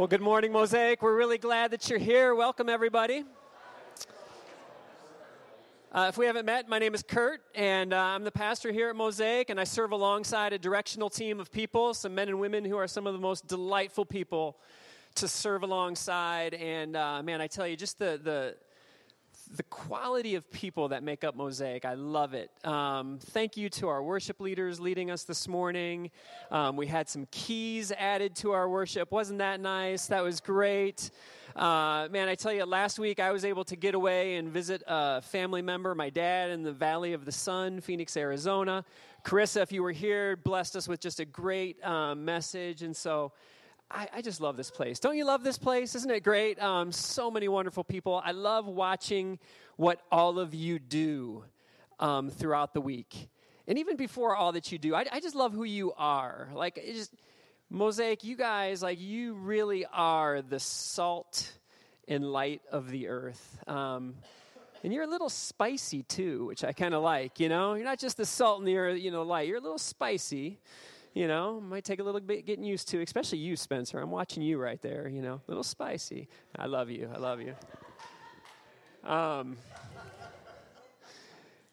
Well, good morning, Mosaic. We're really glad that you're here. Welcome, everybody. Uh, if we haven't met, my name is Kurt, and uh, I'm the pastor here at Mosaic, and I serve alongside a directional team of people, some men and women who are some of the most delightful people to serve alongside. And uh, man, I tell you, just the the the quality of people that make up Mosaic, I love it. Um, thank you to our worship leaders leading us this morning. Um, we had some keys added to our worship. Wasn't that nice? That was great. Uh, man, I tell you, last week I was able to get away and visit a family member, my dad, in the Valley of the Sun, Phoenix, Arizona. Carissa, if you were here, blessed us with just a great um, message. And so, I, I, just love this place. Don't you love this place? Isn't it great? Um, so many wonderful people. I love watching what all of you do um, throughout the week. And even before all that you do, I, I just love who you are. Like, it just, Mosaic, you guys, like, you really are the salt and light of the earth. Um, and you're a little spicy too, which I kind of like, you know? You're not just the salt and the earth, you know, light. You're a little spicy you know, might take a little bit getting used to, especially you, Spencer. I'm watching you right there, you know, a little spicy. I love you. I love you. Um,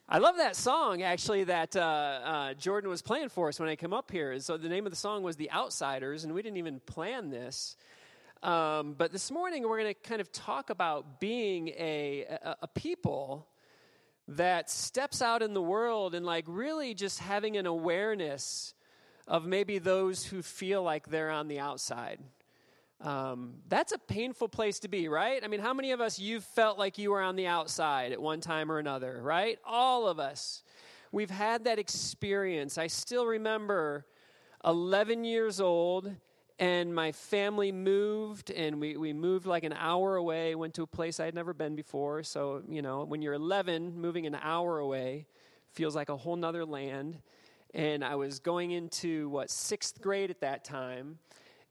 I love that song, actually, that uh, uh, Jordan was playing for us when I came up here. So the name of the song was The Outsiders, and we didn't even plan this. Um, but this morning, we're going to kind of talk about being a, a, a people that steps out in the world and, like, really just having an awareness of maybe those who feel like they're on the outside. Um, that's a painful place to be, right? I mean, how many of us you've felt like you were on the outside at one time or another, right? All of us. We've had that experience. I still remember 11 years old and my family moved and we, we moved like an hour away went to a place i had never been before so you know when you're 11 moving an hour away feels like a whole nother land and I was going into what sixth grade at that time.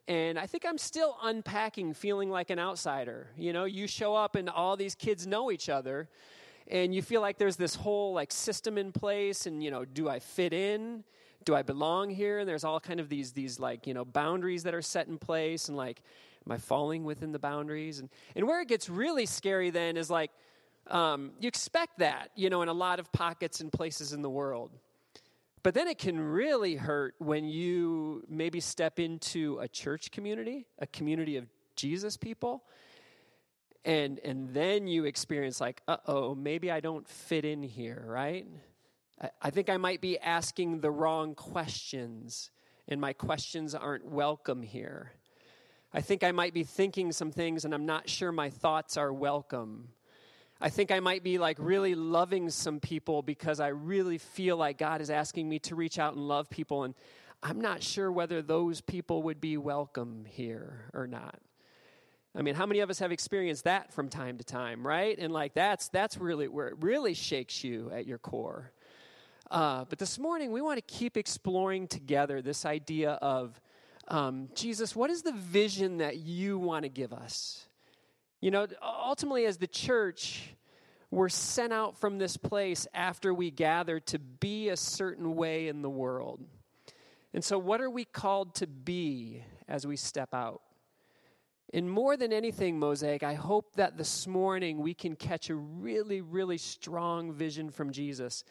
And I think I'm still unpacking, feeling like an outsider. You know, you show up and all these kids know each other, and you feel like there's this whole like system in place. And you know, do I fit in? Do I belong here? And there's all kind of these these like you know boundaries that are set in place, and like, am I falling within the boundaries? And and where it gets really scary then is like. Um, you expect that, you know, in a lot of pockets and places in the world. But then it can really hurt when you maybe step into a church community, a community of Jesus people, and and then you experience like, uh oh, maybe I don't fit in here, right? I, I think I might be asking the wrong questions, and my questions aren't welcome here. I think I might be thinking some things, and I'm not sure my thoughts are welcome. I think I might be like really loving some people because I really feel like God is asking me to reach out and love people. And I'm not sure whether those people would be welcome here or not. I mean, how many of us have experienced that from time to time, right? And like that's that's really where it really shakes you at your core. Uh, but this morning, we want to keep exploring together this idea of um, Jesus, what is the vision that you want to give us? You know, ultimately, as the church, we're sent out from this place after we gather to be a certain way in the world. And so, what are we called to be as we step out? And more than anything, Mosaic, I hope that this morning we can catch a really, really strong vision from Jesus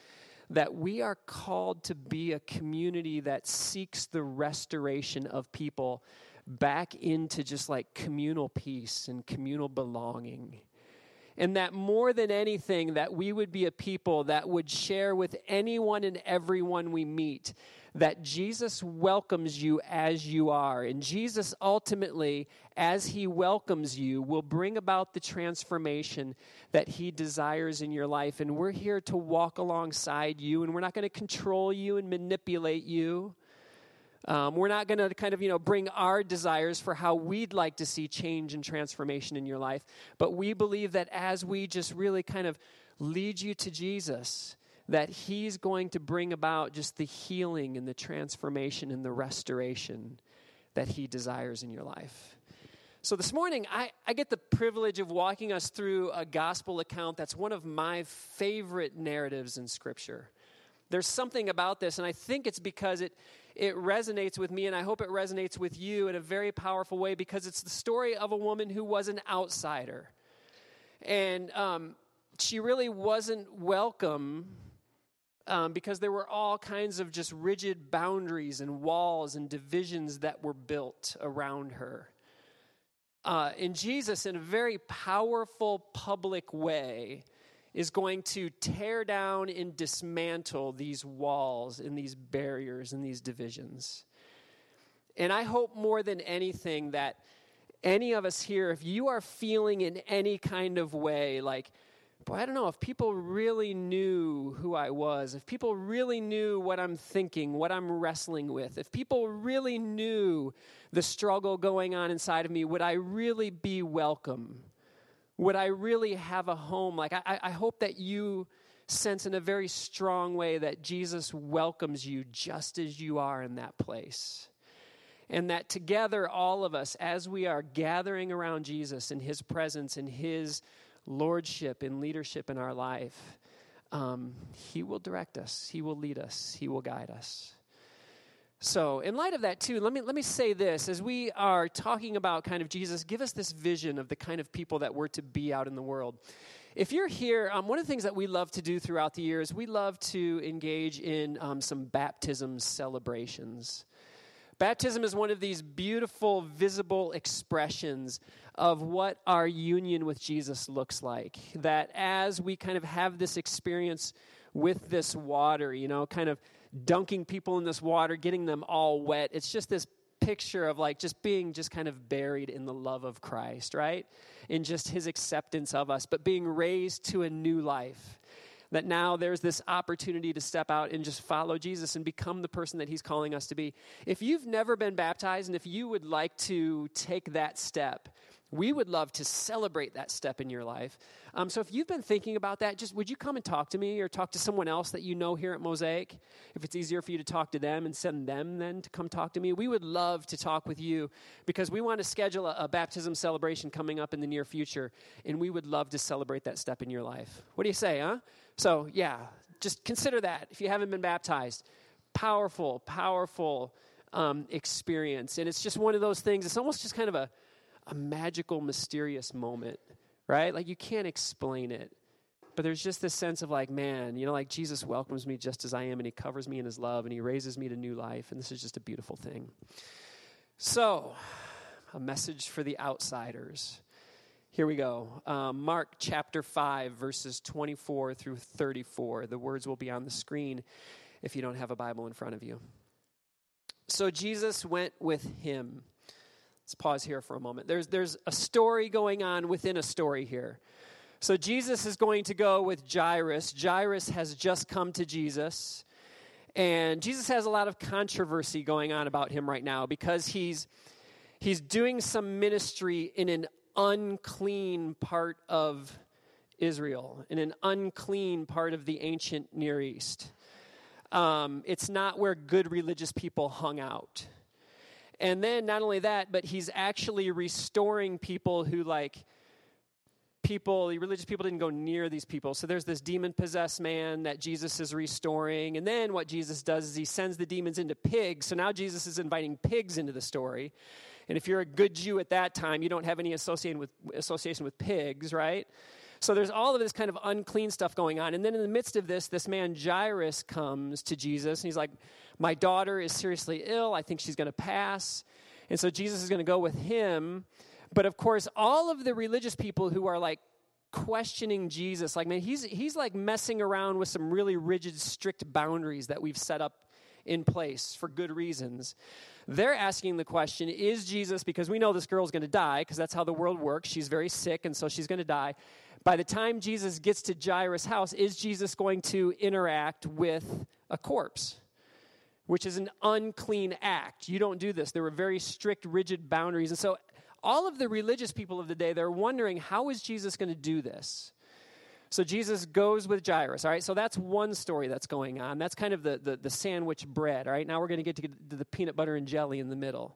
that we are called to be a community that seeks the restoration of people back into just like communal peace and communal belonging. And that more than anything, that we would be a people that would share with anyone and everyone we meet that Jesus welcomes you as you are. And Jesus ultimately, as he welcomes you, will bring about the transformation that he desires in your life. And we're here to walk alongside you, and we're not going to control you and manipulate you. Um, we're not going to kind of, you know, bring our desires for how we'd like to see change and transformation in your life. But we believe that as we just really kind of lead you to Jesus, that He's going to bring about just the healing and the transformation and the restoration that He desires in your life. So this morning, I, I get the privilege of walking us through a gospel account that's one of my favorite narratives in Scripture. There's something about this, and I think it's because it, it resonates with me, and I hope it resonates with you in a very powerful way because it's the story of a woman who was an outsider. And um, she really wasn't welcome um, because there were all kinds of just rigid boundaries and walls and divisions that were built around her. Uh, and Jesus, in a very powerful public way, is going to tear down and dismantle these walls and these barriers and these divisions. And I hope more than anything that any of us here, if you are feeling in any kind of way like, boy, I don't know, if people really knew who I was, if people really knew what I'm thinking, what I'm wrestling with, if people really knew the struggle going on inside of me, would I really be welcome? Would I really have a home? Like, I, I hope that you sense in a very strong way that Jesus welcomes you just as you are in that place. And that together, all of us, as we are gathering around Jesus in his presence, in his lordship in leadership in our life, um, he will direct us, he will lead us, he will guide us. So, in light of that, too, let me, let me say this. As we are talking about kind of Jesus, give us this vision of the kind of people that we're to be out in the world. If you're here, um, one of the things that we love to do throughout the years, we love to engage in um, some baptism celebrations. Baptism is one of these beautiful, visible expressions of what our union with Jesus looks like. That as we kind of have this experience with this water, you know, kind of dunking people in this water, getting them all wet. It's just this picture of like just being just kind of buried in the love of Christ, right? In just his acceptance of us, but being raised to a new life. That now there's this opportunity to step out and just follow Jesus and become the person that he's calling us to be. If you've never been baptized and if you would like to take that step, we would love to celebrate that step in your life. Um, so if you've been thinking about that, just would you come and talk to me or talk to someone else that you know here at Mosaic? If it's easier for you to talk to them and send them then to come talk to me, we would love to talk with you because we want to schedule a, a baptism celebration coming up in the near future, and we would love to celebrate that step in your life. What do you say, huh? So, yeah, just consider that if you haven't been baptized. Powerful, powerful um, experience. And it's just one of those things, it's almost just kind of a a magical, mysterious moment, right? Like you can't explain it. But there's just this sense of like, man, you know, like Jesus welcomes me just as I am and he covers me in his love and he raises me to new life. And this is just a beautiful thing. So, a message for the outsiders. Here we go. Um, Mark chapter 5, verses 24 through 34. The words will be on the screen if you don't have a Bible in front of you. So Jesus went with him Let's pause here for a moment. There's, there's a story going on within a story here. So Jesus is going to go with Jairus. Jairus has just come to Jesus. And Jesus has a lot of controversy going on about him right now because he's, he's doing some ministry in an unclean part of Israel, in an unclean part of the ancient Near East. Um, it's not where good religious people hung out. And then not only that, but he's actually restoring people who like people, the religious people didn't go near these people. So there's this demon possessed man that Jesus is restoring. And then what Jesus does is he sends the demons into pigs. So now Jesus is inviting pigs into the story. And if you're a good Jew at that time, you don't have any association with, association with pigs, right? So there's all of this kind of unclean stuff going on. And then in the midst of this, this man Jairus comes to Jesus and he's like, My daughter is seriously ill. I think she's going to pass. And so Jesus is going to go with him. But of course, all of the religious people who are like questioning Jesus, like, man, he's, he's like messing around with some really rigid, strict boundaries that we've set up in place for good reasons. They're asking the question Is Jesus, because we know this girl's going to die, because that's how the world works. She's very sick, and so she's going to die. By the time Jesus gets to Jairus' house, is Jesus going to interact with a corpse? Which is an unclean act. You don't do this. There were very strict, rigid boundaries. And so, all of the religious people of the day, they're wondering how is Jesus going to do this? So Jesus goes with Jairus. All right, so that's one story that's going on. That's kind of the, the, the sandwich bread. All right, now we're going to get to the peanut butter and jelly in the middle.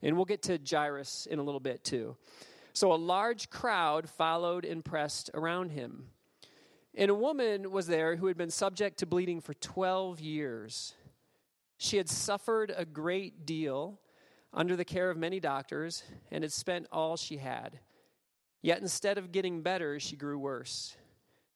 And we'll get to Jairus in a little bit too. So a large crowd followed and pressed around him. And a woman was there who had been subject to bleeding for 12 years. She had suffered a great deal under the care of many doctors and had spent all she had. Yet instead of getting better, she grew worse.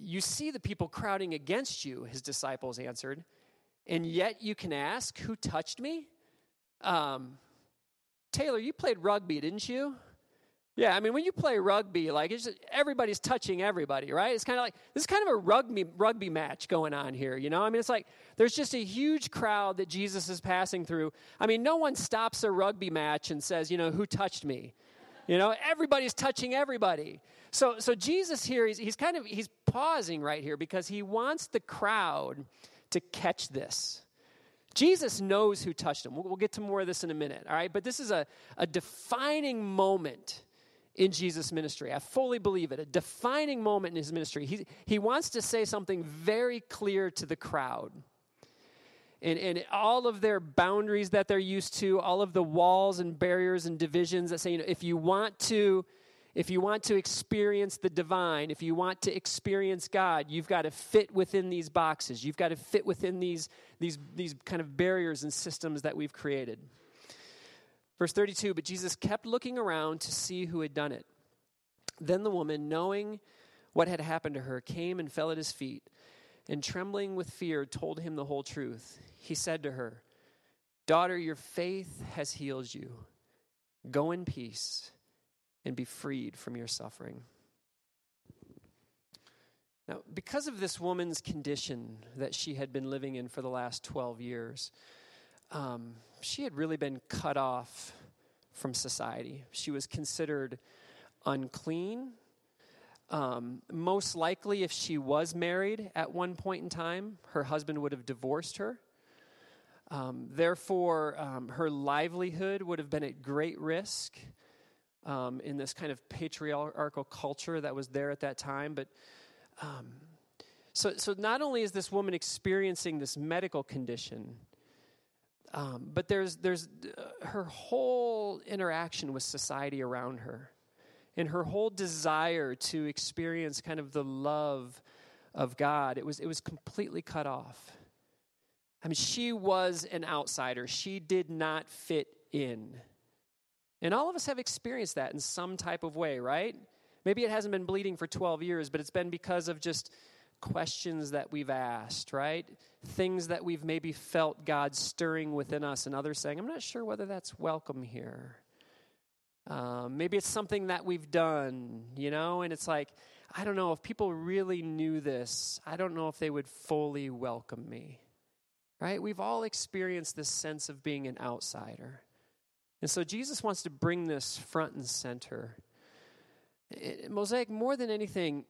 You see the people crowding against you, his disciples answered, and yet you can ask, Who touched me? Um, Taylor, you played rugby, didn't you? Yeah, I mean, when you play rugby, like it's just, everybody's touching everybody, right? It's kind of like this is kind of a rugby rugby match going on here, you know. I mean, it's like there's just a huge crowd that Jesus is passing through. I mean, no one stops a rugby match and says, you know, who touched me? You know, everybody's touching everybody. So, so Jesus here, he's, he's kind of he's pausing right here because he wants the crowd to catch this. Jesus knows who touched him. We'll, we'll get to more of this in a minute, all right? But this is a, a defining moment in Jesus' ministry. I fully believe it. A defining moment in his ministry. He, he wants to say something very clear to the crowd. And, and all of their boundaries that they're used to, all of the walls and barriers and divisions that say, you know, if you want to, if you want to experience the divine, if you want to experience God, you've got to fit within these boxes. You've got to fit within these, these, these kind of barriers and systems that we've created. Verse 32 But Jesus kept looking around to see who had done it. Then the woman, knowing what had happened to her, came and fell at his feet, and trembling with fear, told him the whole truth. He said to her, Daughter, your faith has healed you. Go in peace and be freed from your suffering. Now, because of this woman's condition that she had been living in for the last 12 years, um, she had really been cut off from society. She was considered unclean. Um, most likely, if she was married at one point in time, her husband would have divorced her. Um, therefore, um, her livelihood would have been at great risk um, in this kind of patriarchal culture that was there at that time. But um, so, so not only is this woman experiencing this medical condition, um, but there's, there's uh, her whole interaction with society around her and her whole desire to experience kind of the love of God. It was, it was completely cut off. I mean, she was an outsider, she did not fit in. And all of us have experienced that in some type of way, right? Maybe it hasn't been bleeding for 12 years, but it's been because of just questions that we've asked, right? Things that we've maybe felt God stirring within us, and others saying, I'm not sure whether that's welcome here. Um, maybe it's something that we've done, you know, and it's like, I don't know, if people really knew this, I don't know if they would fully welcome me, right? We've all experienced this sense of being an outsider. And so Jesus wants to bring this front and center. Eh, eh, Mosaic, more than anything,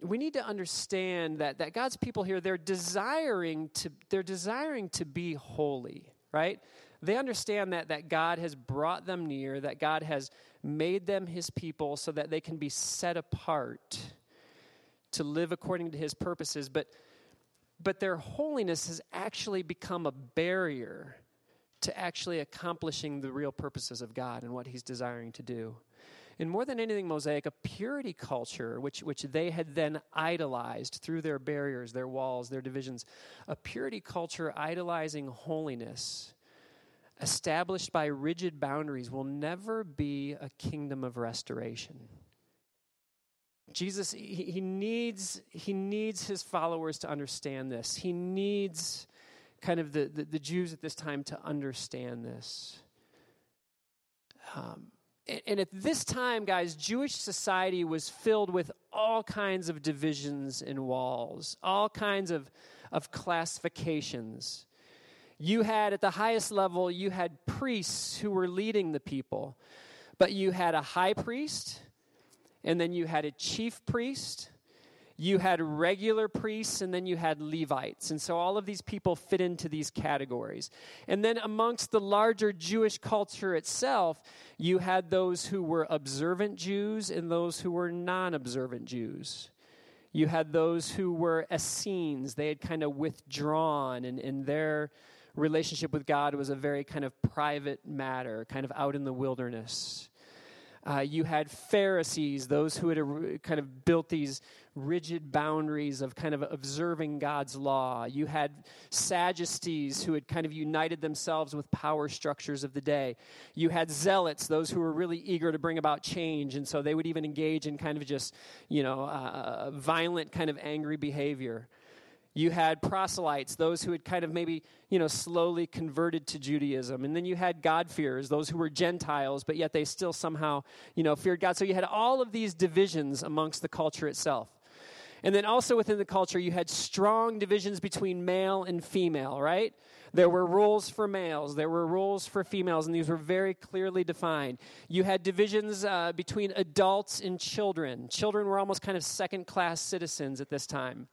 we need to understand that, that God's people here, they're desiring to, they're desiring to be holy, right? They understand that, that God has brought them near, that God has made them his people so that they can be set apart to live according to his purposes. But, but their holiness has actually become a barrier to actually accomplishing the real purposes of God and what he's desiring to do. And more than anything, Mosaic, a purity culture, which, which they had then idolized through their barriers, their walls, their divisions, a purity culture idolizing holiness, established by rigid boundaries, will never be a kingdom of restoration. Jesus, he, needs, he needs his followers to understand this. He needs kind of the, the, the Jews at this time to understand this. Um, and at this time, guys, Jewish society was filled with all kinds of divisions and walls, all kinds of, of classifications. You had, at the highest level, you had priests who were leading the people, but you had a high priest, and then you had a chief priest, you had regular priests and then you had Levites. And so all of these people fit into these categories. And then amongst the larger Jewish culture itself, you had those who were observant Jews and those who were non observant Jews. You had those who were Essenes, they had kind of withdrawn, and, and their relationship with God was a very kind of private matter, kind of out in the wilderness. Uh, you had Pharisees, those who had uh, kind of built these rigid boundaries of kind of observing God's law. You had Sadducees who had kind of united themselves with power structures of the day. You had Zealots, those who were really eager to bring about change, and so they would even engage in kind of just, you know, uh, violent kind of angry behavior. You had proselytes, those who had kind of maybe, you know, slowly converted to Judaism. And then you had God-fearers, those who were Gentiles, but yet they still somehow, you know, feared God. So you had all of these divisions amongst the culture itself. And then also within the culture, you had strong divisions between male and female, right? There were rules for males, there were rules for females, and these were very clearly defined. You had divisions uh, between adults and children. Children were almost kind of second class citizens at this time,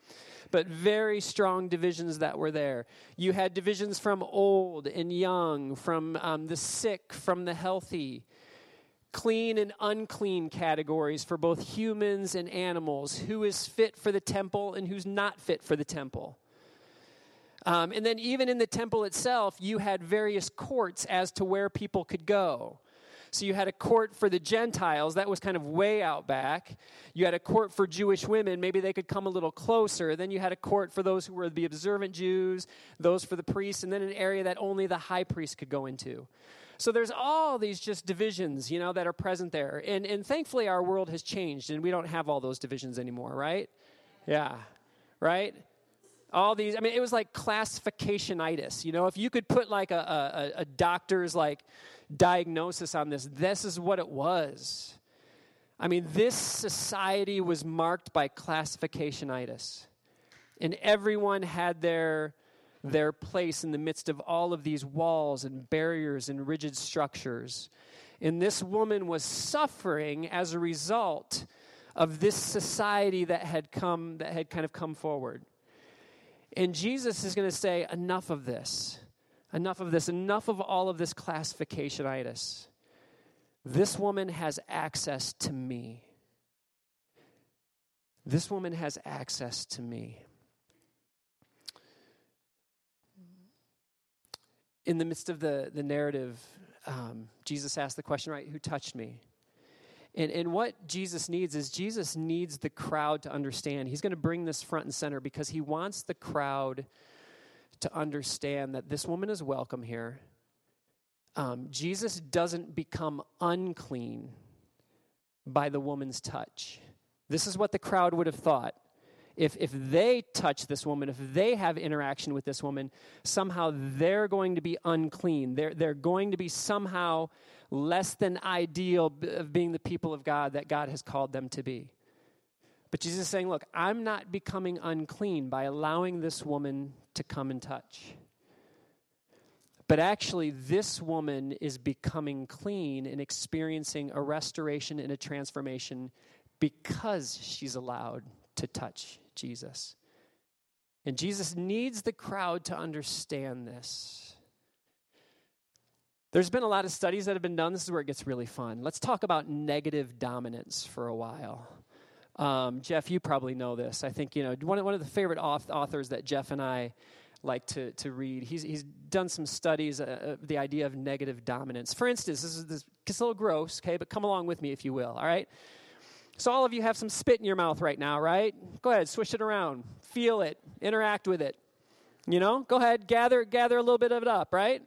but very strong divisions that were there. You had divisions from old and young, from um, the sick, from the healthy clean and unclean categories for both humans and animals who is fit for the temple and who's not fit for the temple. Um, and then, even in the temple itself, you had various courts as to where people could go. So, you had a court for the Gentiles, that was kind of way out back. You had a court for Jewish women, maybe they could come a little closer. Then, you had a court for those who were the observant Jews, those for the priests, and then an area that only the high priest could go into. So there's all these just divisions, you know, that are present there. And, and thankfully, our world has changed and we don't have all those divisions anymore, right? Yeah, right? all these i mean it was like classificationitis you know if you could put like a, a, a, doctor's like diagnosis on this this is what it was i mean this society was marked by classificationitis and everyone had their their place in the midst of all of these walls and barriers and rigid structures and this woman was suffering as a result of this society that had come that had kind of come forward and Jesus is going to say, enough of this. Enough of this. Enough of all of this classificationitis. This woman has access to me. This woman has access to me. In the midst of the, the narrative, um, Jesus asked the question, right, who touched me? And, and what Jesus needs is Jesus needs the crowd to understand. He's going to bring this front and center because he wants the crowd to understand that this woman is welcome here. Um, Jesus doesn't become unclean by the woman's touch. This is what the crowd would have thought if, if they touch this woman, if they have interaction with this woman, somehow they're going to be unclean. They're, they're going to be somehow less than ideal of being the people of God that God has called them to be. But Jesus is saying, Look, I'm not becoming unclean by allowing this woman to come and touch. But actually, this woman is becoming clean and experiencing a restoration and a transformation because she's allowed to touch Jesus. And Jesus needs the crowd to understand this. There's been a lot of studies that have been done. This is where it gets really fun. Let's talk about negative dominance for a while. Um, Jeff, you probably know this. I think, you know, one, one of the favorite authors that Jeff and I like to, to read, he's, he's done some studies of uh, uh, the idea of negative dominance. For instance, this is this, a little gross, okay, but come along with me if you will, all right? So, all of you have some spit in your mouth right now, right? Go ahead, swish it around, feel it, interact with it. You know, go ahead, gather, gather a little bit of it up, right?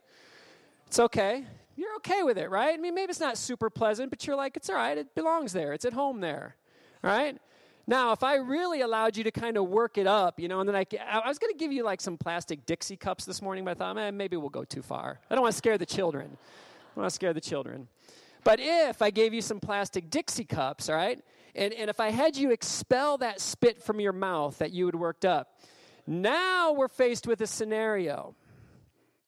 It's okay. You're okay with it, right? I mean, maybe it's not super pleasant, but you're like, it's all right. It belongs there. It's at home there, right? Now, if I really allowed you to kind of work it up, you know, and then I, I was going to give you like some plastic Dixie cups this morning, but I thought, man, maybe we'll go too far. I don't want to scare the children. I want to scare the children. But if I gave you some plastic Dixie cups, all right, and, and if I had you expel that spit from your mouth that you had worked up, now we're faced with a scenario.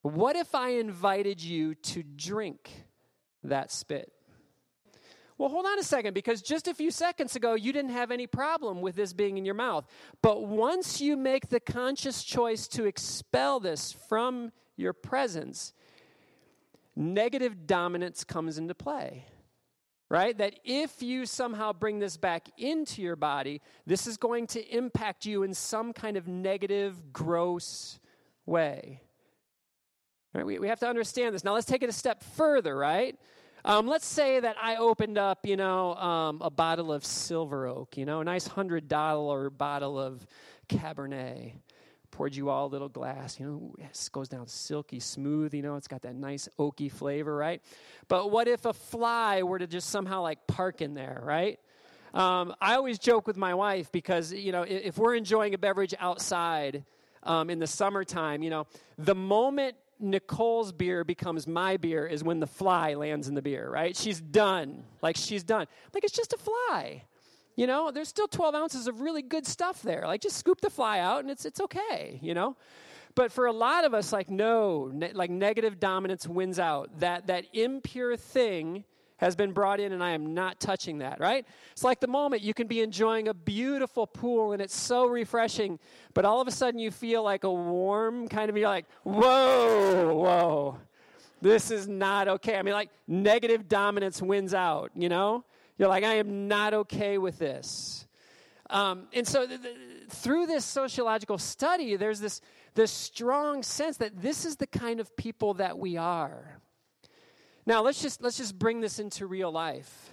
What if I invited you to drink that spit? Well, hold on a second, because just a few seconds ago, you didn't have any problem with this being in your mouth. But once you make the conscious choice to expel this from your presence, negative dominance comes into play. Right? That if you somehow bring this back into your body, this is going to impact you in some kind of negative, gross way. Right? We, we have to understand this. Now, let's take it a step further, right? Um, let's say that I opened up, you know, um, a bottle of Silver Oak, you know, a nice hundred dollar bottle of Cabernet. Poured you all a little glass, you know, it goes down silky smooth, you know, it's got that nice oaky flavor, right? But what if a fly were to just somehow like park in there, right? Um, I always joke with my wife because, you know, if, if we're enjoying a beverage outside um, in the summertime, you know, the moment Nicole's beer becomes my beer is when the fly lands in the beer, right? She's done. Like, she's done. Like, it's just a fly. You know, there's still 12 ounces of really good stuff there. Like, just scoop the fly out and it's, it's okay, you know? But for a lot of us, like, no, ne- like negative dominance wins out. That, that impure thing has been brought in and I am not touching that, right? It's like the moment you can be enjoying a beautiful pool and it's so refreshing, but all of a sudden you feel like a warm kind of, you're like, whoa, whoa, this is not okay. I mean, like negative dominance wins out, you know? You're like, I am not okay with this. Um, and so th- th- through this sociological study, there's this, this strong sense that this is the kind of people that we are. Now, let's just, let's just bring this into real life.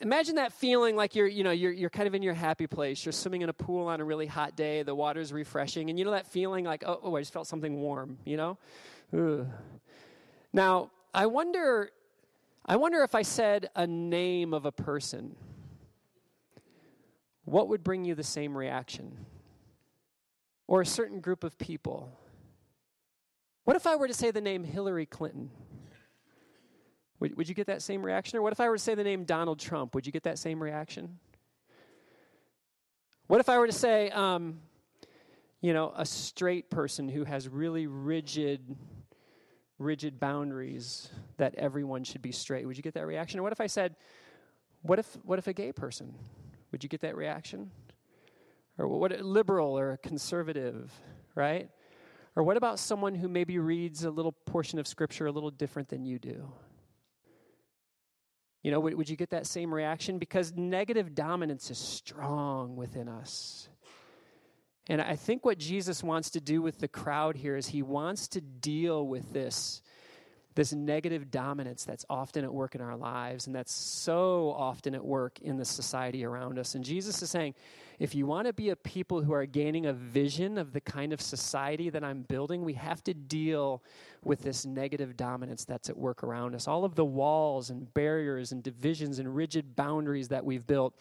Imagine that feeling like you're, you know, you're, you're kind of in your happy place. You're swimming in a pool on a really hot day. The water's refreshing. And you know that feeling like, oh, oh I just felt something warm, you know? Ugh. Now, I wonder, I wonder if I said a name of a person, what would bring you the same reaction? Or a certain group of people? What if I were to say the name Hillary Clinton? Would, would you get that same reaction? Or what if I were to say the name Donald Trump? Would you get that same reaction? What if I were to say, um, you know, a straight person who has really rigid, rigid boundaries that everyone should be straight? Would you get that reaction? Or what if I said, what if, what if a gay person? Would you get that reaction? Or what, liberal or a conservative, right? Or what about someone who maybe reads a little portion of scripture a little different than you do? You know, would, would you get that same reaction? Because negative dominance is strong within us. And I think what Jesus wants to do with the crowd here is he wants to deal with this this negative dominance that's often at work in our lives and that's so often at work in the society around us. And Jesus is saying, if you want to be a people who are gaining a vision of the kind of society that I'm building, we have to deal with this negative dominance that's at work around us. All of the walls and barriers and divisions and rigid boundaries that we've built.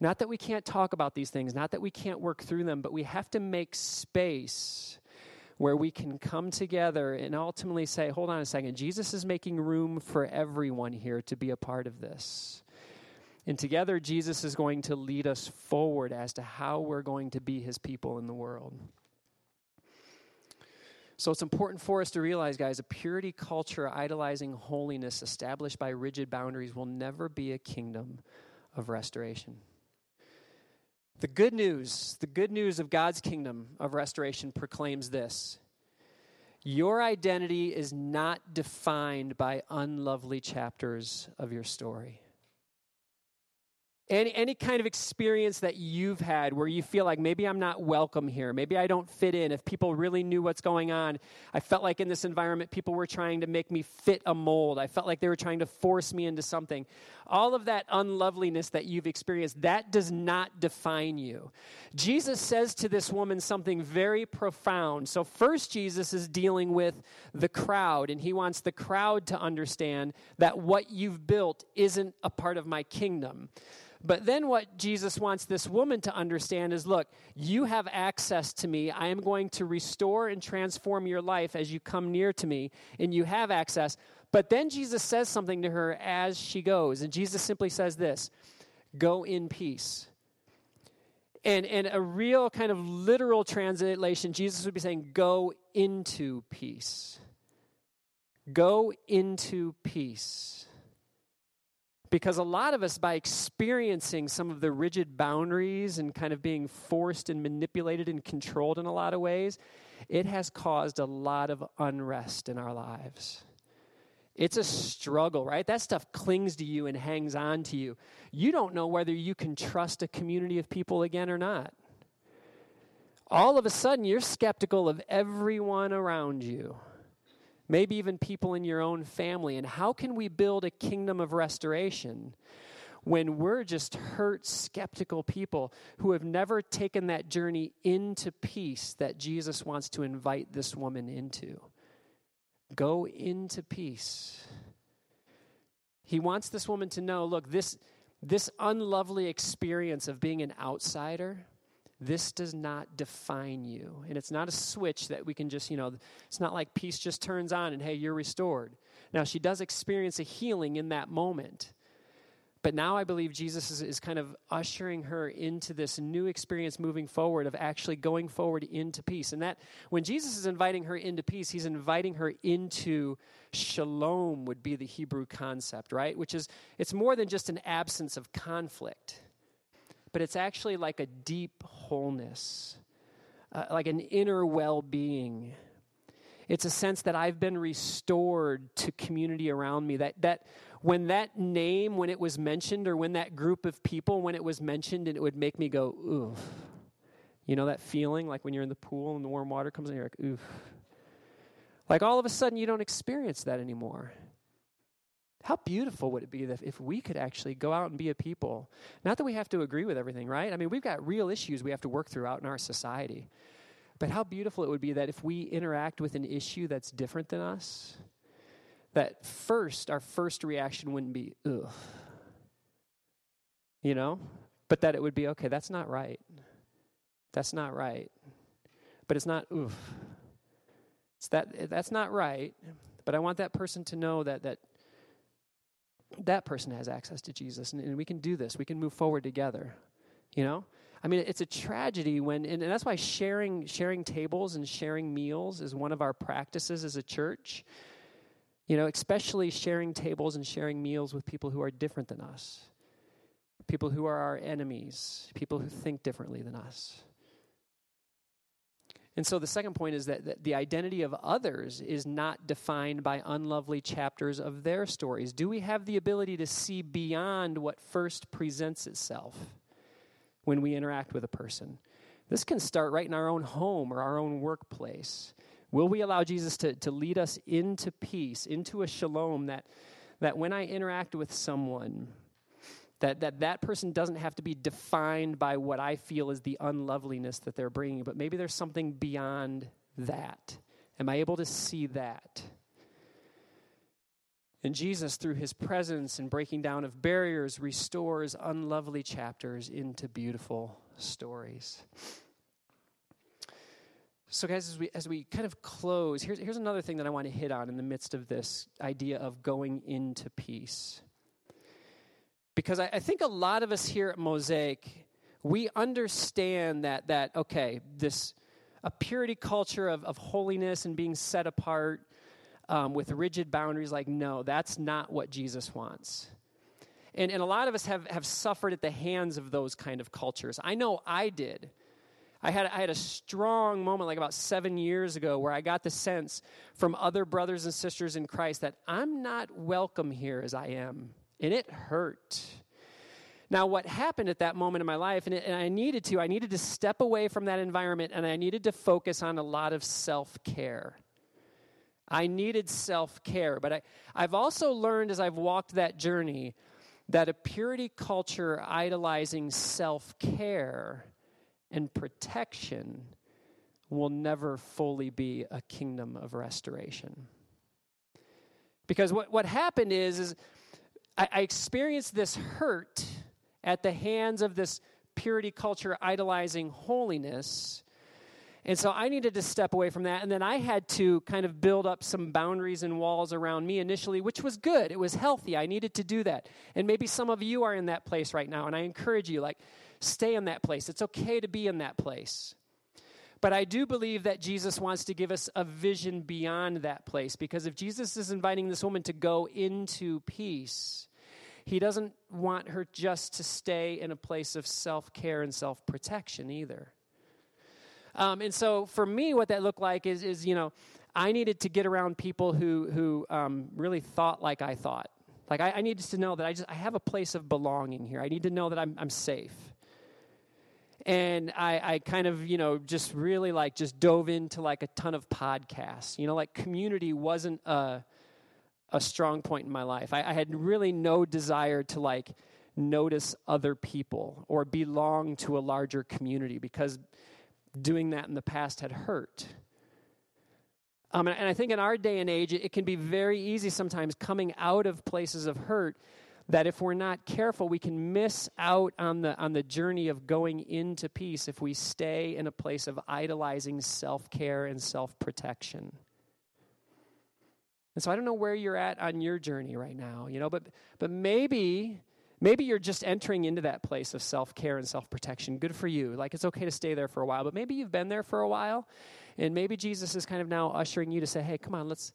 Not that we can't talk about these things, not that we can't work through them, but we have to make space where we can come together and ultimately say, hold on a second, Jesus is making room for everyone here to be a part of this. And together, Jesus is going to lead us forward as to how we're going to be his people in the world. So it's important for us to realize, guys, a purity culture idolizing holiness established by rigid boundaries will never be a kingdom of restoration. The good news, the good news of God's kingdom of restoration proclaims this Your identity is not defined by unlovely chapters of your story. Any, any kind of experience that you've had where you feel like maybe I'm not welcome here, maybe I don't fit in. If people really knew what's going on, I felt like in this environment people were trying to make me fit a mold. I felt like they were trying to force me into something. All of that unloveliness that you've experienced, that does not define you. Jesus says to this woman something very profound. So, first, Jesus is dealing with the crowd, and he wants the crowd to understand that what you've built isn't a part of my kingdom. But then what Jesus wants this woman to understand is look, you have access to me. I am going to restore and transform your life as you come near to me, and you have access. But then Jesus says something to her as she goes. And Jesus simply says this Go in peace. And, and a real kind of literal translation, Jesus would be saying, Go into peace. Go into peace. Because a lot of us, by experiencing some of the rigid boundaries and kind of being forced and manipulated and controlled in a lot of ways, it has caused a lot of unrest in our lives. It's a struggle, right? That stuff clings to you and hangs on to you. You don't know whether you can trust a community of people again or not. All of a sudden, you're skeptical of everyone around you maybe even people in your own family. And how can we build a kingdom of restoration when we're just hurt, skeptical people who have never taken that journey into peace that Jesus wants to invite this woman into? Go into peace. He wants this woman to know look, this, this unlovely experience of being an outsider this does not define you. And it's not a switch that we can just, you know, it's not like peace just turns on and hey, you're restored. Now, she does experience a healing in that moment. But now I believe Jesus is, is, kind of ushering her into this new experience moving forward of actually going forward into peace. And that when Jesus is inviting her into peace, he's inviting her into shalom, would be the Hebrew concept, right? Which is, it's more than just an absence of conflict but it's actually like a deep wholeness, uh, like an inner well being. It's a sense that I've been restored to community around me. That, that when that name, when it was mentioned, or when that group of people, when it was mentioned, and it would make me go, oof. You know that feeling like when you're in the pool and the warm water comes in, you're like, oof. Like all of a sudden, you don't experience that anymore. How beautiful would it be if, we could actually go out and be a people? Not that we have to agree with everything, right? I mean, we've got real issues we have to work through out in our society. But how beautiful it would be that if we interact with an issue that's different than us, that first, our first reaction wouldn't be, ugh. You know? But that it would be, okay, that's not right. That's not right. But it's not, oof. It's that, that's not right. But I want that person to know that, that that person has access to Jesus, and, and we can do this. We can move forward together. You know, I mean, it's a tragedy when, and, and that's why sharing sharing tables and sharing meals is one of our practices as a church. You know, especially sharing tables and sharing meals with people who are different than us, people who are our enemies, people who think differently than us. And so the second point is that, the identity of others is not defined by unlovely chapters of their stories. Do we have the ability to see beyond what first presents itself when we interact with a person? This can start right in our own home or our own workplace. Will we allow Jesus to, to lead us into peace, into a shalom that, that when I interact with someone, that, that that person doesn't have to be defined by what I feel is the unloveliness that they're bringing, but maybe there's something beyond that. Am I able to see that? And Jesus, through his presence and breaking down of barriers, restores unlovely chapters into beautiful stories. So, guys, as we, as we kind of close, here's, here's another thing that I want to hit on in the midst of this idea of going into peace. Because I, I think a lot of us here at Mosaic, we understand that, that okay, this a purity culture of, of holiness and being set apart um, with rigid boundaries, like, no, that's not what Jesus wants. And, and a lot of us have, have suffered at the hands of those kind of cultures. I know I did. I had, I had a strong moment like about seven years ago where I got the sense from other brothers and sisters in Christ that I'm not welcome here as I am and it hurt. Now, what happened at that moment in my life, and, it, and, I needed to, I needed to step away from that environment and I needed to focus on a lot of self care. I needed self care. But I, I've also learned as I've walked that journey that a purity culture idolizing self care and protection will never fully be a kingdom of restoration. Because what, what happened is, is I, I experienced this hurt at the hands of this purity culture idolizing holiness. And so I needed to step away from that. And then I had to kind of build up some boundaries and walls around me initially, which was good. It was healthy. I needed to do that. And maybe some of you are in that place right now. And I encourage you, like, stay in that place. It's okay to be in that place. But I do believe that Jesus wants to give us a vision beyond that place. Because if Jesus is inviting this woman to go into peace, he doesn't want her just to stay in a place of self care and self protection either. Um, and so for me, what that looked like is, is, you know, I needed to get around people who, who um, really thought like I thought. Like I, I needed to know that I just I have a place of belonging here. I need to know that I'm, I'm safe and I, I kind of you know just really like just dove into like a ton of podcasts you know like community wasn't a, a strong point in my life I, I had really no desire to like notice other people or belong to a larger community because doing that in the past had hurt um, and, i think in our day and age it, it can be very easy sometimes coming out of places of hurt that if we're not careful, we can miss out on the, on the journey of going into peace if we stay in a place of idolizing self care and self protection. And so I don't know where you're at on your journey right now, you know, but, but maybe. Maybe you're just entering into that place of self care and self protection. Good for you. Like it's okay to stay there for a while, but maybe you've been there for a while, and maybe Jesus is kind of now ushering you to say, "Hey, come on, let's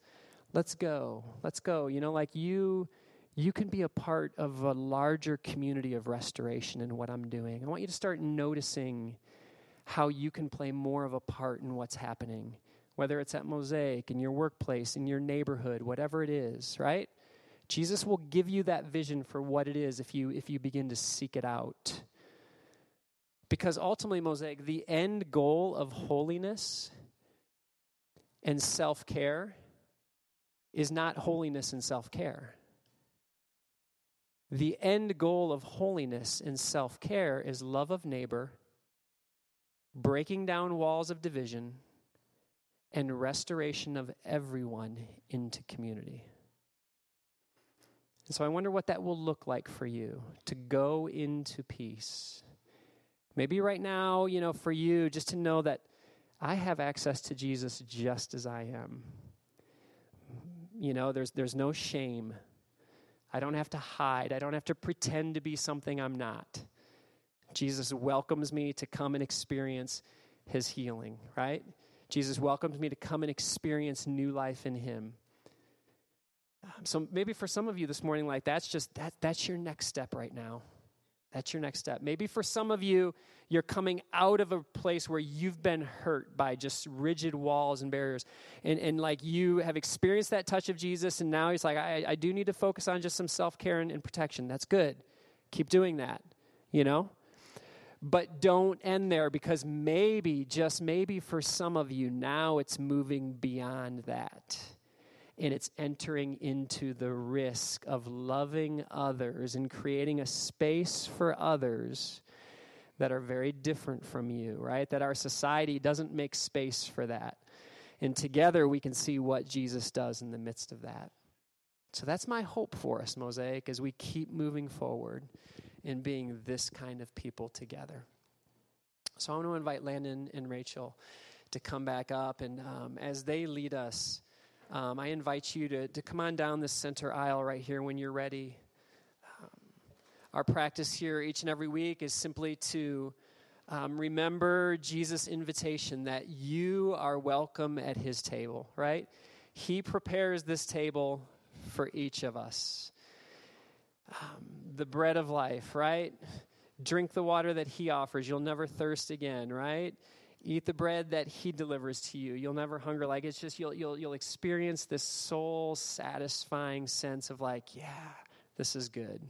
let's go, let's go." You know, like you you can be a part of a larger community of restoration in what I'm doing. I want you to start noticing how you can play more of a part in what's happening, whether it's at Mosaic, in your workplace, in your neighborhood, whatever it is, right? Jesus will give you that vision for what it is if you if you begin to seek it out. Because ultimately Mosaic, the end goal of holiness and self-care is not holiness and self-care. The end goal of holiness and self care is love of neighbor, breaking down walls of division, and restoration of everyone into community. And so I wonder what that will look like for you to go into peace. Maybe right now, you know, for you, just to know that I have access to Jesus just as I am. You know, there's, there's no shame I don't have to hide. I don't have to pretend to be something I'm not. Jesus welcomes me to come and experience his healing, right? Jesus welcomes me to come and experience new life in him. Um, so maybe for some of you this morning, like that's just that that's your next step right now. That's your next step. Maybe for some of you, you're coming out of a place where you've been hurt by just rigid walls and barriers. And, and like you have experienced that touch of Jesus, and now he's like, I, I do need to focus on just some self care and, and protection. That's good. Keep doing that, you know? But don't end there because maybe, just maybe for some of you, now it's moving beyond that and it's entering into the risk of loving others and creating a space for others that are very different from you, right? That our society doesn't make space for that. And together we can see what Jesus does in the midst of that. So that's my hope for us, Mosaic, as we keep moving forward in being this kind of people together. So I want to invite Landon and Rachel to come back up, and um, as they lead us, um, I invite you to, to come on down this center aisle right here when you're ready. Um, our practice here each and every week is simply to um, remember Jesus' invitation that you are welcome at his table, right? He prepares this table for each of us. Um, the bread of life, right? Drink the water that he offers. You'll never thirst again, right? Eat the bread that he delivers to you. You'll never hunger. Like it's just you'll you'll you'll experience this soul satisfying sense of like, yeah, this is good.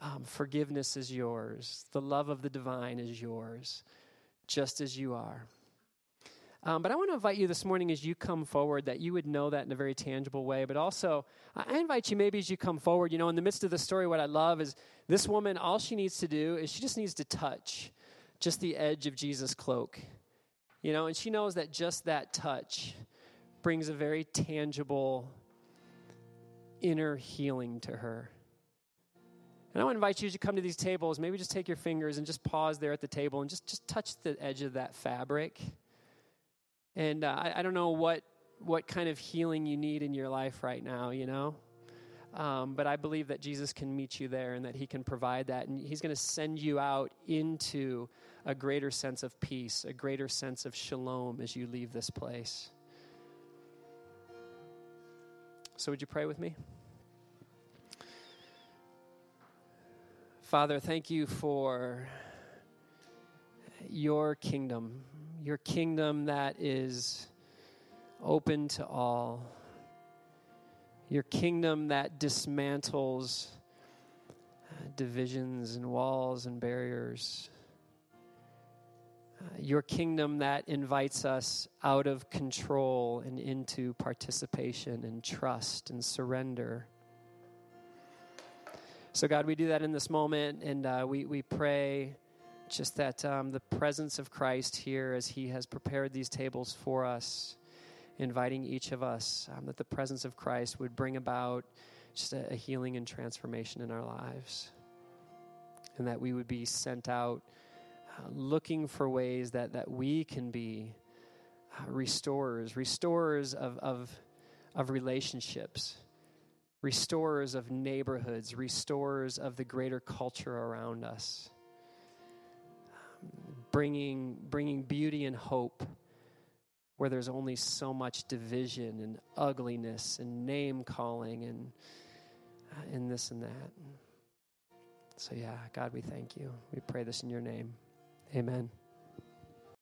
Um, forgiveness is yours. The love of the divine is yours, just as you are. Um, but I want to invite you this morning as you come forward that you would know that in a very tangible way. But also, I invite you maybe as you come forward, you know, in the midst of the story, what I love is this woman, all she needs to do is she just needs to touch just the edge of Jesus' cloak. You know, and she knows that just that touch brings a very tangible inner healing to her. And I want to invite you to come to these tables, maybe just take your fingers and just pause there at the table and just, just touch the edge of that fabric. And uh, I, I don't know what, what kind of healing you need in your life right now, you know? Um, but I believe that Jesus can meet you there and that He can provide that. And He's going to send you out into a greater sense of peace, a greater sense of shalom as you leave this place. So, would you pray with me? Father, thank you for your kingdom, your kingdom that is open to all, your kingdom that dismantles uh, divisions and walls and barriers. Uh, your kingdom that invites us out of control and into participation and trust and surrender. So, God, we do that in this moment, and uh, we, we pray just that um, the presence of Christ here as He has prepared these tables for us, inviting each of us, um, that the presence of Christ would bring about just a, a healing and transformation in our lives, and that we would be sent out uh, looking for ways that, that we can be uh, restorers, restorers of, of, of relationships, restorers of neighborhoods, restorers of the greater culture around us, bringing, bringing beauty and hope where there's only so much division and ugliness and name calling and, uh, and this and that. So, yeah, God, we thank you. We pray this in your name. Amen.